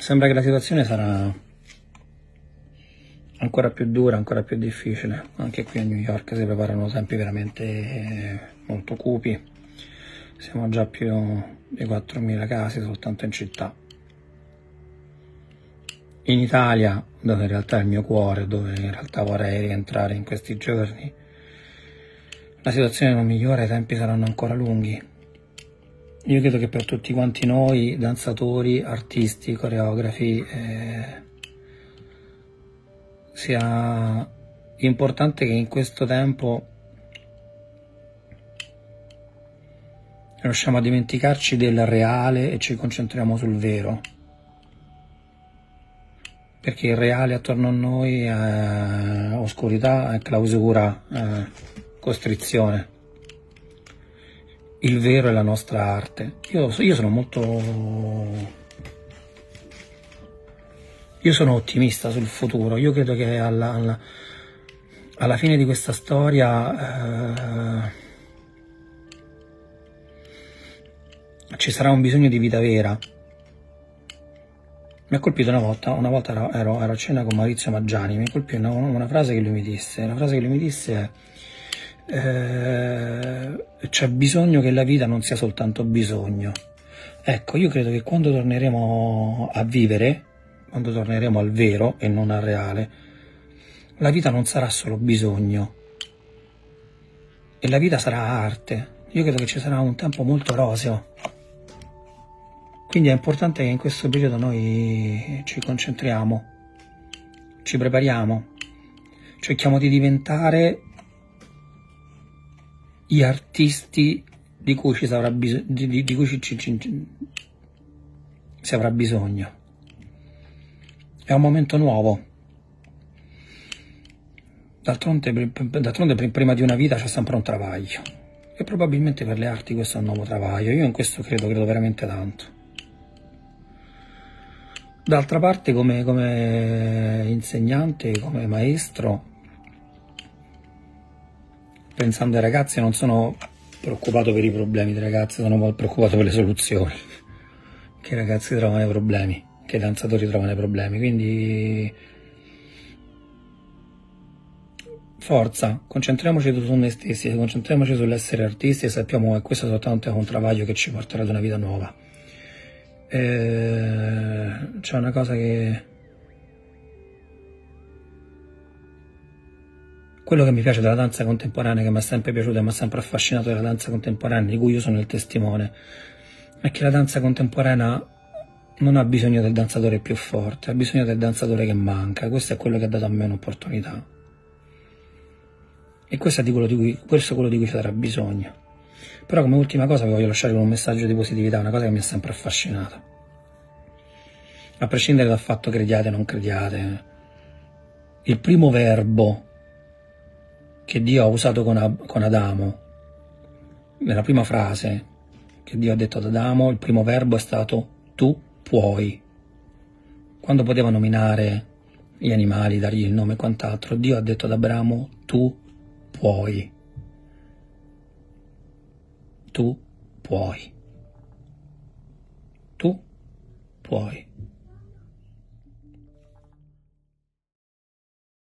Sembra che la situazione sarà ancora più dura, ancora più difficile. Anche qui a New York si preparano tempi veramente eh, molto cupi. Siamo già più di 4.000 casi soltanto in città. In Italia, dove in realtà è il mio cuore, dove in realtà vorrei rientrare in questi giorni, la situazione non migliora, i tempi saranno ancora lunghi. Io credo che per tutti quanti noi, danzatori, artisti, coreografi, eh, sia importante che in questo tempo riusciamo a dimenticarci del reale e ci concentriamo sul vero. Perché il reale attorno a noi è oscurità, è clausura, è costrizione. Il vero è la nostra arte. Io, io sono molto io sono ottimista sul futuro, io credo che alla, alla, alla fine di questa storia eh, ci sarà un bisogno di vita vera. Mi ha colpito una volta, una volta ero, ero, ero a cena con Maurizio Maggiani, mi colpì una, una, frase che lui mi disse, la frase che lui mi disse è eh, c'è bisogno che la vita non sia soltanto bisogno. Ecco, io credo che quando torneremo a vivere, quando torneremo al vero e non al reale, la vita non sarà solo bisogno e la vita sarà arte. Io credo che ci sarà un tempo molto roseo. Quindi è importante che in questo periodo noi ci concentriamo, ci prepariamo, cerchiamo di diventare gli artisti di cui ci, sarà bis- di, di, di cui ci, ci, ci, avrà bisogno. È un momento nuovo. D'altronde, d'altronde prima di una vita c'è sempre un travaglio. E probabilmente per le arti questo è un nuovo travaglio. Io in questo credo, credo veramente tanto. D'altra parte come, come insegnante, come maestro, pensando ai ragazzi non sono preoccupato per i problemi dei ragazzi, sono preoccupato per le soluzioni che i ragazzi trovano i problemi che i danzatori trovano i problemi. Quindi forza, concentriamoci su noi stessi, concentriamoci sull'essere artisti e sappiamo che questo soltanto è un travaglio che ci porterà ad una vita nuova. Eh, c'è una cosa che... Quello che mi piace della danza contemporanea, che mi è sempre piaciuto e mi ha sempre affascinato della danza contemporanea, di cui io sono il testimone, è che la danza contemporanea non ha bisogno del danzatore più forte, ha bisogno del danzatore che manca. Questo è quello che ha dato a me un'opportunità. E questo è, quello di cui, questo è quello di cui ci sarà bisogno. Però come ultima cosa vi voglio lasciare con un messaggio di positività, una cosa che mi ha sempre affascinato. A prescindere dal fatto crediate o non crediate, il primo verbo che Dio ha usato con, Adamo, nella prima frase che Dio ha detto ad Adamo, il primo verbo è stato tu puoi. Quando poteva nominare gli animali, dargli il nome e quant'altro, Dio ha detto ad Abramo, tu puoi. Tu puoi. Tu puoi.